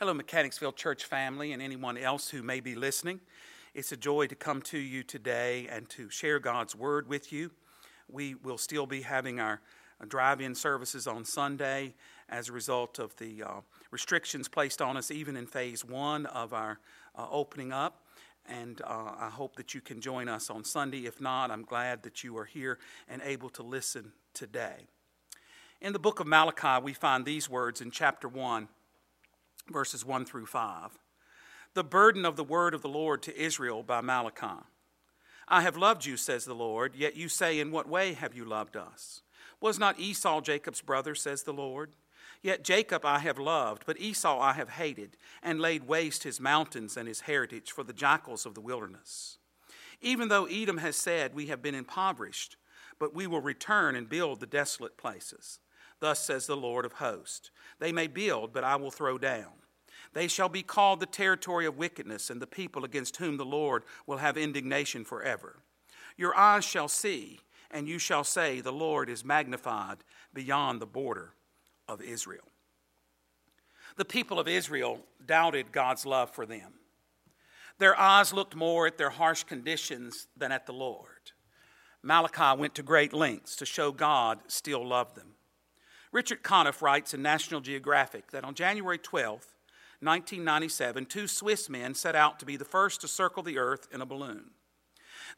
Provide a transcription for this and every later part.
Hello, Mechanicsville Church family, and anyone else who may be listening. It's a joy to come to you today and to share God's Word with you. We will still be having our drive in services on Sunday as a result of the uh, restrictions placed on us, even in phase one of our uh, opening up. And uh, I hope that you can join us on Sunday. If not, I'm glad that you are here and able to listen today. In the book of Malachi, we find these words in chapter 1 verses 1 through 5. The burden of the word of the Lord to Israel by Malachi. I have loved you, says the Lord, yet you say, In what way have you loved us? Was not Esau Jacob's brother, says the Lord? Yet Jacob I have loved, but Esau I have hated, and laid waste his mountains and his heritage for the jackals of the wilderness. Even though Edom has said, We have been impoverished, but we will return and build the desolate places. Thus says the Lord of hosts They may build, but I will throw down. They shall be called the territory of wickedness, and the people against whom the Lord will have indignation forever. Your eyes shall see, and you shall say, The Lord is magnified beyond the border of Israel. The people of Israel doubted God's love for them. Their eyes looked more at their harsh conditions than at the Lord. Malachi went to great lengths to show God still loved them. Richard Conniff writes in National Geographic that on January 12, 1997, two Swiss men set out to be the first to circle the Earth in a balloon.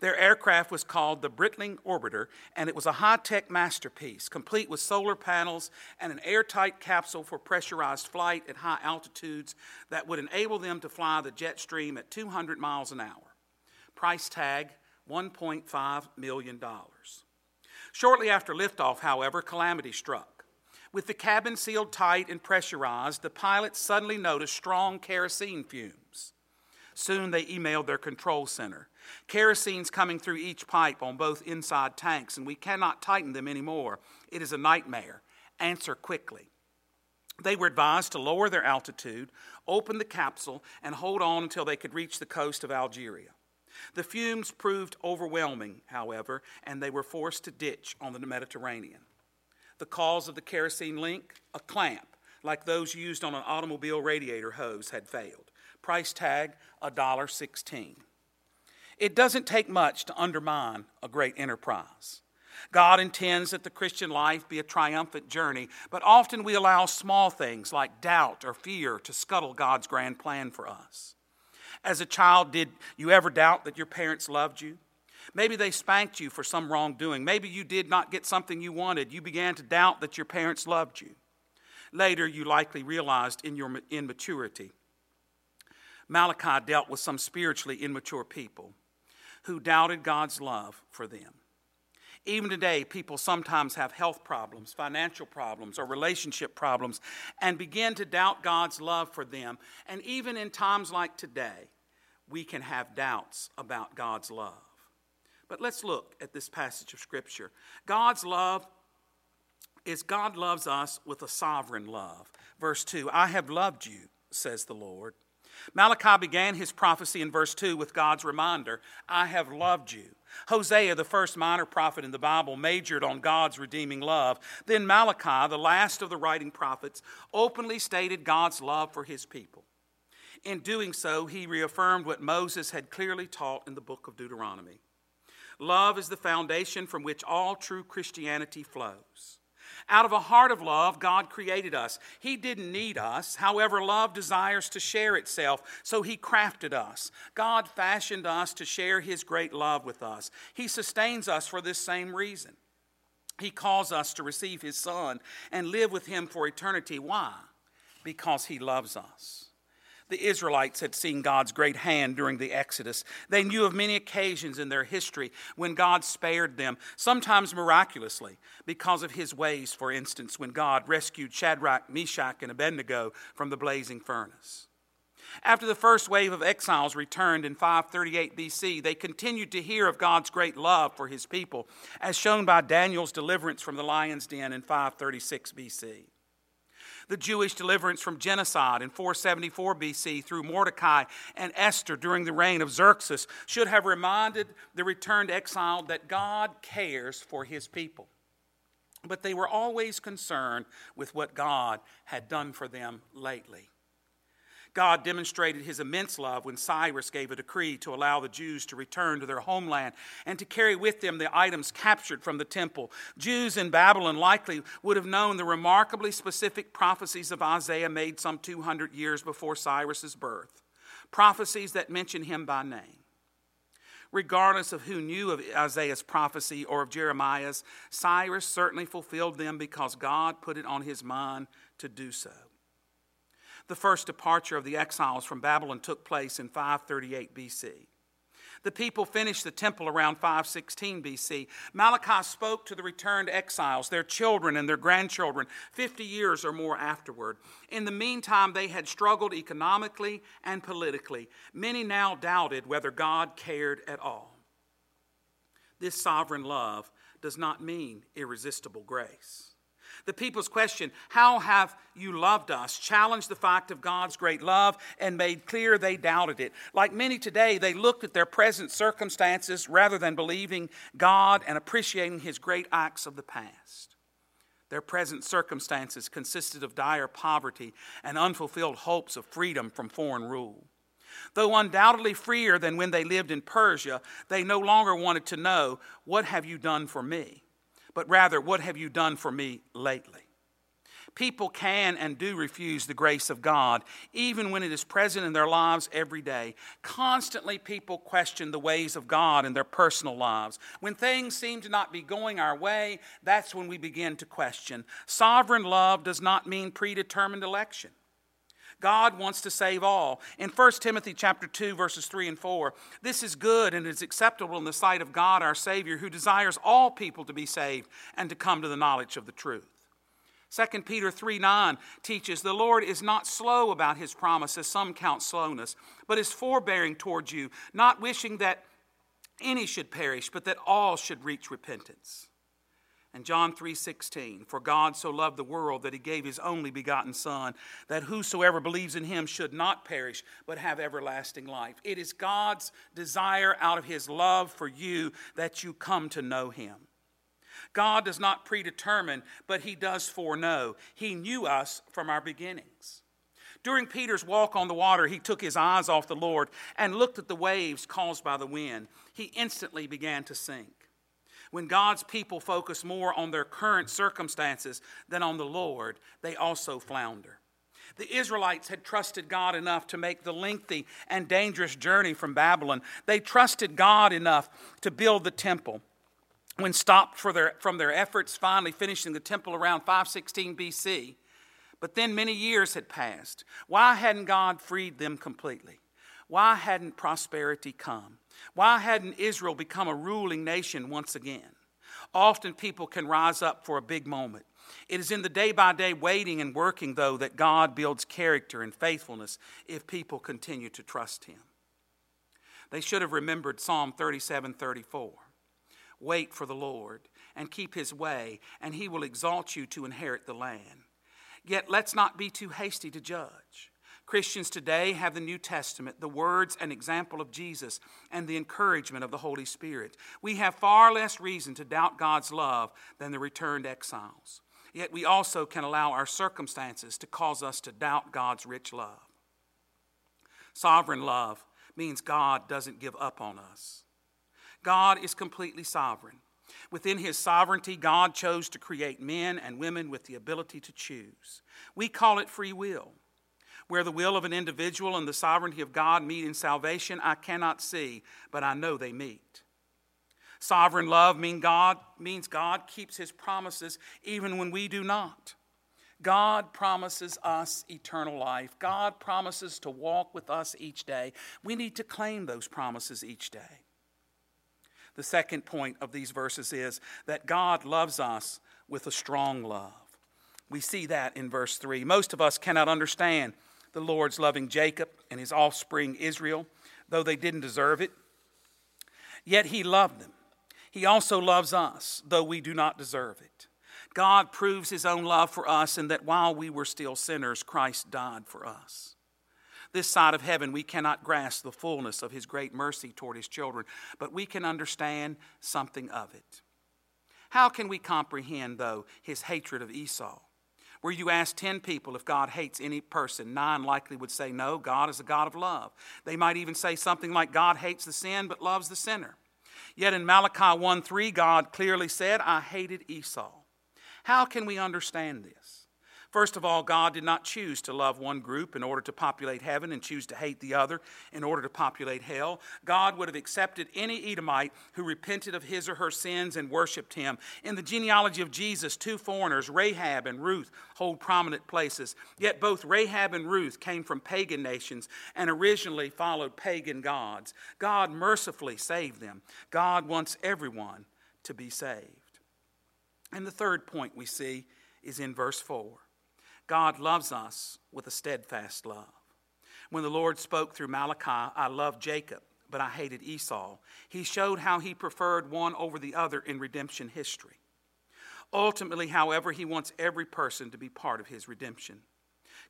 Their aircraft was called the Breitling Orbiter, and it was a high tech masterpiece, complete with solar panels and an airtight capsule for pressurized flight at high altitudes that would enable them to fly the jet stream at 200 miles an hour. Price tag $1.5 million. Shortly after liftoff, however, calamity struck. With the cabin sealed tight and pressurized, the pilots suddenly noticed strong kerosene fumes. Soon they emailed their control center. Kerosene's coming through each pipe on both inside tanks, and we cannot tighten them anymore. It is a nightmare. Answer quickly. They were advised to lower their altitude, open the capsule, and hold on until they could reach the coast of Algeria. The fumes proved overwhelming, however, and they were forced to ditch on the Mediterranean. The cause of the kerosene leak? A clamp, like those used on an automobile radiator hose, had failed. Price tag $1.16. It doesn't take much to undermine a great enterprise. God intends that the Christian life be a triumphant journey, but often we allow small things like doubt or fear to scuttle God's grand plan for us. As a child, did you ever doubt that your parents loved you? Maybe they spanked you for some wrongdoing. Maybe you did not get something you wanted. You began to doubt that your parents loved you. Later, you likely realized in your immaturity. Malachi dealt with some spiritually immature people who doubted God's love for them. Even today, people sometimes have health problems, financial problems, or relationship problems, and begin to doubt God's love for them. And even in times like today, we can have doubts about God's love. But let's look at this passage of Scripture. God's love is God loves us with a sovereign love. Verse 2 I have loved you, says the Lord. Malachi began his prophecy in verse 2 with God's reminder I have loved you. Hosea, the first minor prophet in the Bible, majored on God's redeeming love. Then Malachi, the last of the writing prophets, openly stated God's love for his people. In doing so, he reaffirmed what Moses had clearly taught in the book of Deuteronomy. Love is the foundation from which all true Christianity flows. Out of a heart of love, God created us. He didn't need us. However, love desires to share itself, so He crafted us. God fashioned us to share His great love with us. He sustains us for this same reason. He calls us to receive His Son and live with Him for eternity. Why? Because He loves us. The Israelites had seen God's great hand during the Exodus. They knew of many occasions in their history when God spared them, sometimes miraculously, because of his ways, for instance, when God rescued Shadrach, Meshach, and Abednego from the blazing furnace. After the first wave of exiles returned in 538 BC, they continued to hear of God's great love for his people, as shown by Daniel's deliverance from the lion's den in 536 BC the Jewish deliverance from genocide in 474 BC through Mordecai and Esther during the reign of Xerxes should have reminded the returned exile that God cares for his people. But they were always concerned with what God had done for them lately. God demonstrated his immense love when Cyrus gave a decree to allow the Jews to return to their homeland and to carry with them the items captured from the temple. Jews in Babylon likely would have known the remarkably specific prophecies of Isaiah made some 200 years before Cyrus's birth, prophecies that mention him by name. Regardless of who knew of Isaiah's prophecy or of Jeremiah's, Cyrus certainly fulfilled them because God put it on his mind to do so. The first departure of the exiles from Babylon took place in 538 BC. The people finished the temple around 516 BC. Malachi spoke to the returned exiles, their children and their grandchildren, 50 years or more afterward. In the meantime, they had struggled economically and politically. Many now doubted whether God cared at all. This sovereign love does not mean irresistible grace. The people's question, How have you loved us? challenged the fact of God's great love and made clear they doubted it. Like many today, they looked at their present circumstances rather than believing God and appreciating His great acts of the past. Their present circumstances consisted of dire poverty and unfulfilled hopes of freedom from foreign rule. Though undoubtedly freer than when they lived in Persia, they no longer wanted to know, What have you done for me? But rather, what have you done for me lately? People can and do refuse the grace of God, even when it is present in their lives every day. Constantly, people question the ways of God in their personal lives. When things seem to not be going our way, that's when we begin to question. Sovereign love does not mean predetermined election. God wants to save all. In 1 Timothy chapter 2 verses 3 and 4, this is good and is acceptable in the sight of God our Savior who desires all people to be saved and to come to the knowledge of the truth. 2 Peter 3 9 teaches the Lord is not slow about his promise, as some count slowness, but is forbearing towards you, not wishing that any should perish, but that all should reach repentance. And John 3:16, for God so loved the world that he gave his only begotten son that whosoever believes in him should not perish but have everlasting life. It is God's desire out of his love for you that you come to know him. God does not predetermine, but he does foreknow. He knew us from our beginnings. During Peter's walk on the water, he took his eyes off the Lord and looked at the waves caused by the wind. He instantly began to sink. When God's people focus more on their current circumstances than on the Lord, they also flounder. The Israelites had trusted God enough to make the lengthy and dangerous journey from Babylon. They trusted God enough to build the temple. When stopped their, from their efforts finally finishing the temple around 516 BC, but then many years had passed. Why hadn't God freed them completely? Why hadn't prosperity come? Why hadn't Israel become a ruling nation once again? Often people can rise up for a big moment. It is in the day by day waiting and working, though, that God builds character and faithfulness if people continue to trust Him. They should have remembered Psalm 37 34. Wait for the Lord and keep His way, and He will exalt you to inherit the land. Yet let's not be too hasty to judge. Christians today have the New Testament, the words and example of Jesus, and the encouragement of the Holy Spirit. We have far less reason to doubt God's love than the returned exiles. Yet we also can allow our circumstances to cause us to doubt God's rich love. Sovereign love means God doesn't give up on us. God is completely sovereign. Within his sovereignty, God chose to create men and women with the ability to choose. We call it free will. Where the will of an individual and the sovereignty of God meet in salvation, I cannot see, but I know they meet. Sovereign love mean God, means God keeps his promises even when we do not. God promises us eternal life. God promises to walk with us each day. We need to claim those promises each day. The second point of these verses is that God loves us with a strong love. We see that in verse 3. Most of us cannot understand the Lord's loving Jacob and his offspring Israel, though they didn't deserve it. Yet he loved them. He also loves us, though we do not deserve it. God proves his own love for us in that while we were still sinners, Christ died for us. This side of heaven, we cannot grasp the fullness of his great mercy toward his children, but we can understand something of it. How can we comprehend, though, his hatred of Esau? Where you ask 10 people if God hates any person, nine likely would say no, God is a God of love. They might even say something like God hates the sin but loves the sinner. Yet in Malachi 1 3, God clearly said, I hated Esau. How can we understand this? First of all, God did not choose to love one group in order to populate heaven and choose to hate the other in order to populate hell. God would have accepted any Edomite who repented of his or her sins and worshiped him. In the genealogy of Jesus, two foreigners, Rahab and Ruth, hold prominent places. Yet both Rahab and Ruth came from pagan nations and originally followed pagan gods. God mercifully saved them. God wants everyone to be saved. And the third point we see is in verse 4. God loves us with a steadfast love. When the Lord spoke through Malachi, I loved Jacob, but I hated Esau, he showed how he preferred one over the other in redemption history. Ultimately, however, he wants every person to be part of his redemption.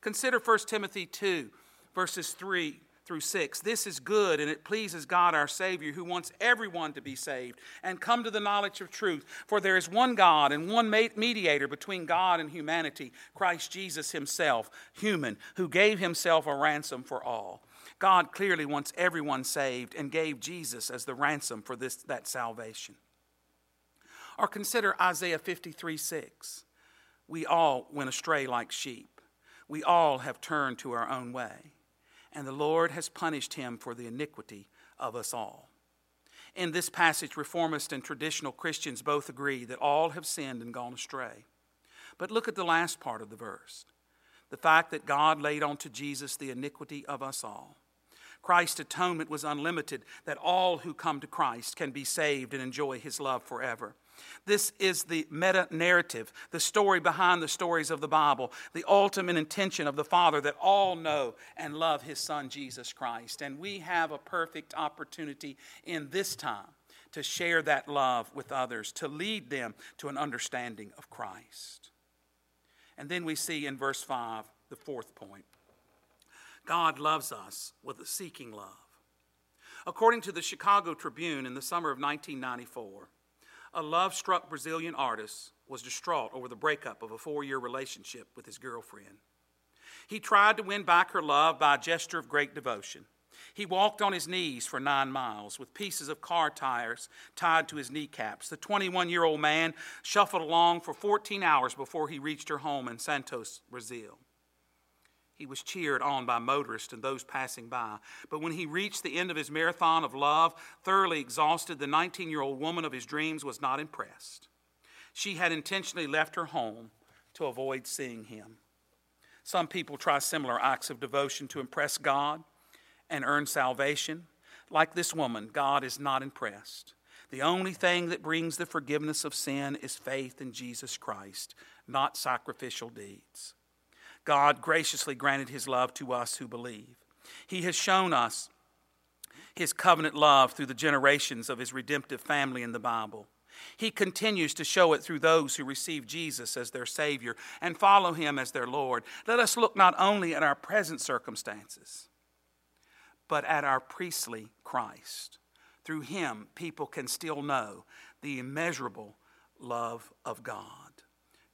Consider 1 Timothy 2, verses 3 through 6. This is good and it pleases God our Savior, who wants everyone to be saved and come to the knowledge of truth. For there is one God and one mediator between God and humanity, Christ Jesus Himself, human, who gave Himself a ransom for all. God clearly wants everyone saved and gave Jesus as the ransom for this, that salvation. Or consider Isaiah 53 6. We all went astray like sheep. We all have turned to our own way and the Lord has punished him for the iniquity of us all. In this passage, reformist and traditional Christians both agree that all have sinned and gone astray. But look at the last part of the verse the fact that God laid onto Jesus the iniquity of us all. Christ's atonement was unlimited, that all who come to Christ can be saved and enjoy his love forever. This is the meta narrative, the story behind the stories of the Bible, the ultimate intention of the Father that all know and love His Son, Jesus Christ. And we have a perfect opportunity in this time to share that love with others, to lead them to an understanding of Christ. And then we see in verse 5 the fourth point God loves us with a seeking love. According to the Chicago Tribune in the summer of 1994, a love struck Brazilian artist was distraught over the breakup of a four year relationship with his girlfriend. He tried to win back her love by a gesture of great devotion. He walked on his knees for nine miles with pieces of car tires tied to his kneecaps. The 21 year old man shuffled along for 14 hours before he reached her home in Santos, Brazil. He was cheered on by motorists and those passing by. But when he reached the end of his marathon of love, thoroughly exhausted, the 19 year old woman of his dreams was not impressed. She had intentionally left her home to avoid seeing him. Some people try similar acts of devotion to impress God and earn salvation. Like this woman, God is not impressed. The only thing that brings the forgiveness of sin is faith in Jesus Christ, not sacrificial deeds. God graciously granted his love to us who believe. He has shown us his covenant love through the generations of his redemptive family in the Bible. He continues to show it through those who receive Jesus as their Savior and follow Him as their Lord. Let us look not only at our present circumstances, but at our priestly Christ. Through Him, people can still know the immeasurable love of God.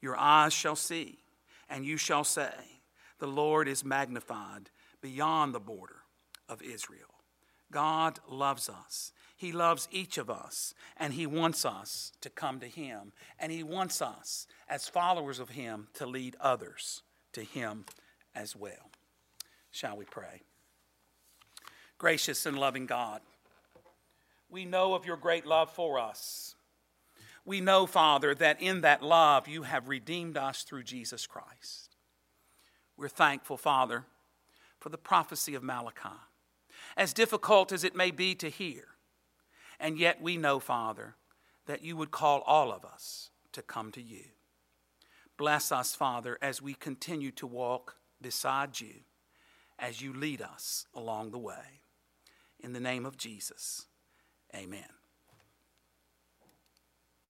Your eyes shall see and you shall say, The Lord is magnified beyond the border of Israel. God loves us. He loves each of us, and He wants us to come to Him. And He wants us, as followers of Him, to lead others to Him as well. Shall we pray? Gracious and loving God, we know of your great love for us. We know, Father, that in that love you have redeemed us through Jesus Christ. We're thankful, Father, for the prophecy of Malachi, as difficult as it may be to hear. And yet we know, Father, that you would call all of us to come to you. Bless us, Father, as we continue to walk beside you, as you lead us along the way. In the name of Jesus, amen.